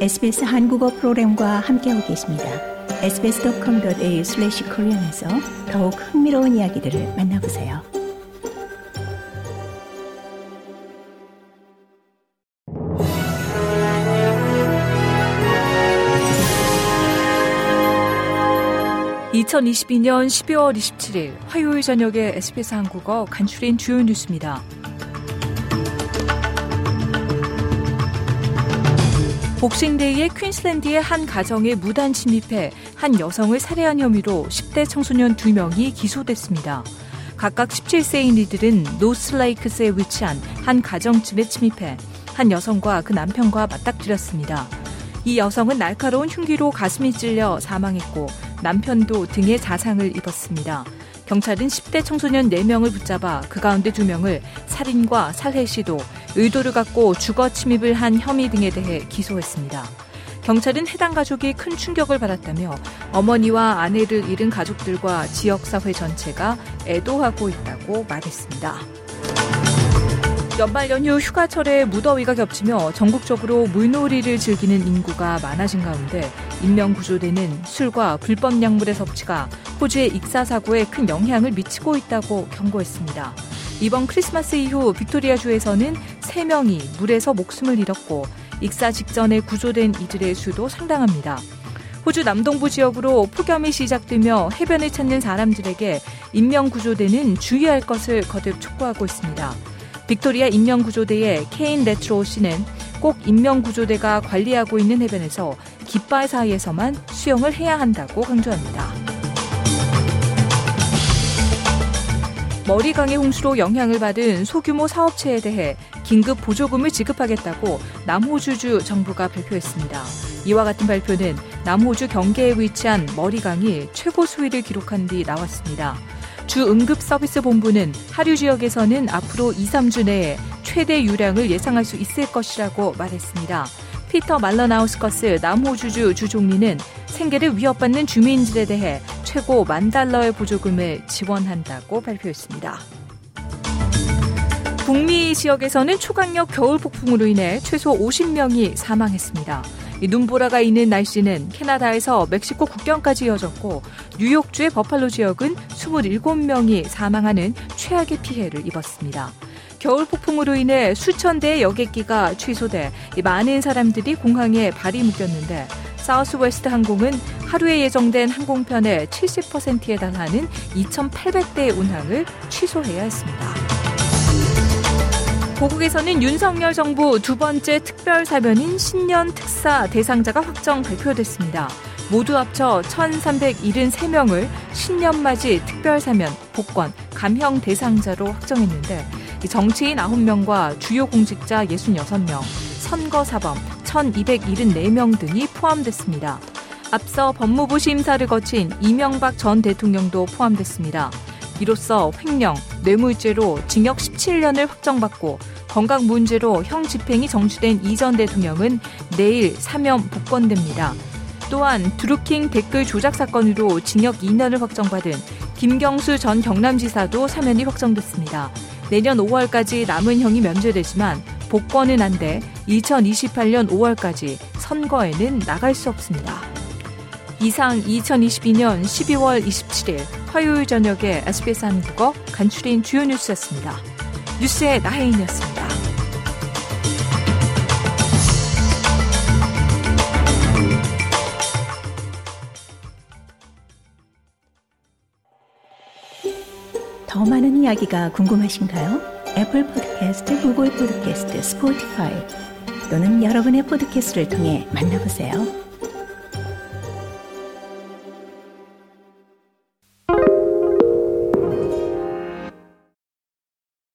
SBS 한국어 프로그램과 함께하고 계십니다. sbs.com.au/korean에서 더욱 흥미로운 이야기들을 만나보세요. (2022년 12월 27일) 화요일 저녁에 SBS 한국어 간추린 주요 뉴스입니다. 복싱데이에 퀸슬랜드의 한 가정에 무단 침입해 한 여성을 살해한 혐의로 10대 청소년 2명이 기소됐습니다. 각각 17세인 이들은 노스레이크스에 위치한 한 가정집에 침입해 한 여성과 그 남편과 맞닥뜨렸습니다. 이 여성은 날카로운 흉기로 가슴이 찔려 사망했고 남편도 등에 자상을 입었습니다. 경찰은 10대 청소년 4명을 붙잡아 그 가운데 2명을 살인과 살해 시도, 의도를 갖고 주거 침입을 한 혐의 등에 대해 기소했습니다. 경찰은 해당 가족이 큰 충격을 받았다며 어머니와 아내를 잃은 가족들과 지역사회 전체가 애도하고 있다고 말했습니다. 연말 연휴 휴가철에 무더위가 겹치며 전국적으로 물놀이를 즐기는 인구가 많아진 가운데 인명 구조대는 술과 불법 약물의 섭취가 호주의 익사 사고에 큰 영향을 미치고 있다고 경고했습니다. 이번 크리스마스 이후 빅토리아주에서는 3명이 물에서 목숨을 잃었고 익사 직전에 구조된 이들의 수도 상당합니다. 호주 남동부 지역으로 폭염이 시작되며 해변을 찾는 사람들에게 인명구조대는 주의할 것을 거듭 촉구하고 있습니다. 빅토리아 인명구조대의 케인 레트로 씨는 꼭 인명구조대가 관리하고 있는 해변에서 깃발 사이에서만 수영을 해야 한다고 강조합니다. 머리강의 홍수로 영향을 받은 소규모 사업체에 대해 긴급 보조금을 지급하겠다고 남호주주 정부가 발표했습니다. 이와 같은 발표는 남호주 경계에 위치한 머리강이 최고 수위를 기록한 뒤 나왔습니다. 주 응급 서비스 본부는 하류 지역에서는 앞으로 2, 3주 내에 최대 유량을 예상할 수 있을 것이라고 말했습니다. 피터 말러나우스커스 남호주주 주총리는 생계를 위협받는 주민들에 대해 최고 만 달러의 보조금을 지원한다고 발표했습니다. 북미 지역에서는 초강력 겨울 폭풍으로 인해 최소 50명이 사망했습니다. 눈보라가 있는 날씨는 캐나다에서 멕시코 국경까지 이어졌고 뉴욕주의 버팔로 지역은 27명이 사망하는 최악의 피해를 입었습니다. 겨울 폭풍으로 인해 수천 대의 여객기가 취소돼 많은 사람들이 공항에 발이 묶였는데 사우스웨스트 항공은 하루에 예정된 항공편의 70%에 달하는 2,800대의 운항을 취소해야 했습니다. 고국에서는 윤석열 정부 두 번째 특별 사면인 신년 특사 대상자가 확정 발표됐습니다. 모두 합쳐 1,373명을 신년맞이 특별 사면, 복권, 감형 대상자로 확정했는데 정치인 9명과 주요 공직자 66명, 선거사범 1,274명 등이 포함됐습니다. 앞서 법무부 심사를 거친 이명박 전 대통령도 포함됐습니다. 이로써 횡령, 뇌물죄로 징역 17년을 확정받고 건강 문제로 형 집행이 정지된 이전 대통령은 내일 사면 복권됩니다. 또한 드루킹 댓글 조작 사건으로 징역 2년을 확정받은 김경수 전 경남지사도 사면이 확정됐습니다. 내년 5월까지 남은 형이 면제되지만 복권은 안 돼 2028년 5월까지 선거에는 나갈 수 없습니다. 이상 2022년 12월 27일 화요일 저녁에 SBS 한국어 간추린 주요 뉴스였습니다. 뉴스의 나혜인이었습니다. 더 많은 이야기가 궁금하신가요? 애플 포드캐스트, 구글 포드캐스트, 스포티파이 또는 여러분의 포드캐스트를 통해 만나보세요.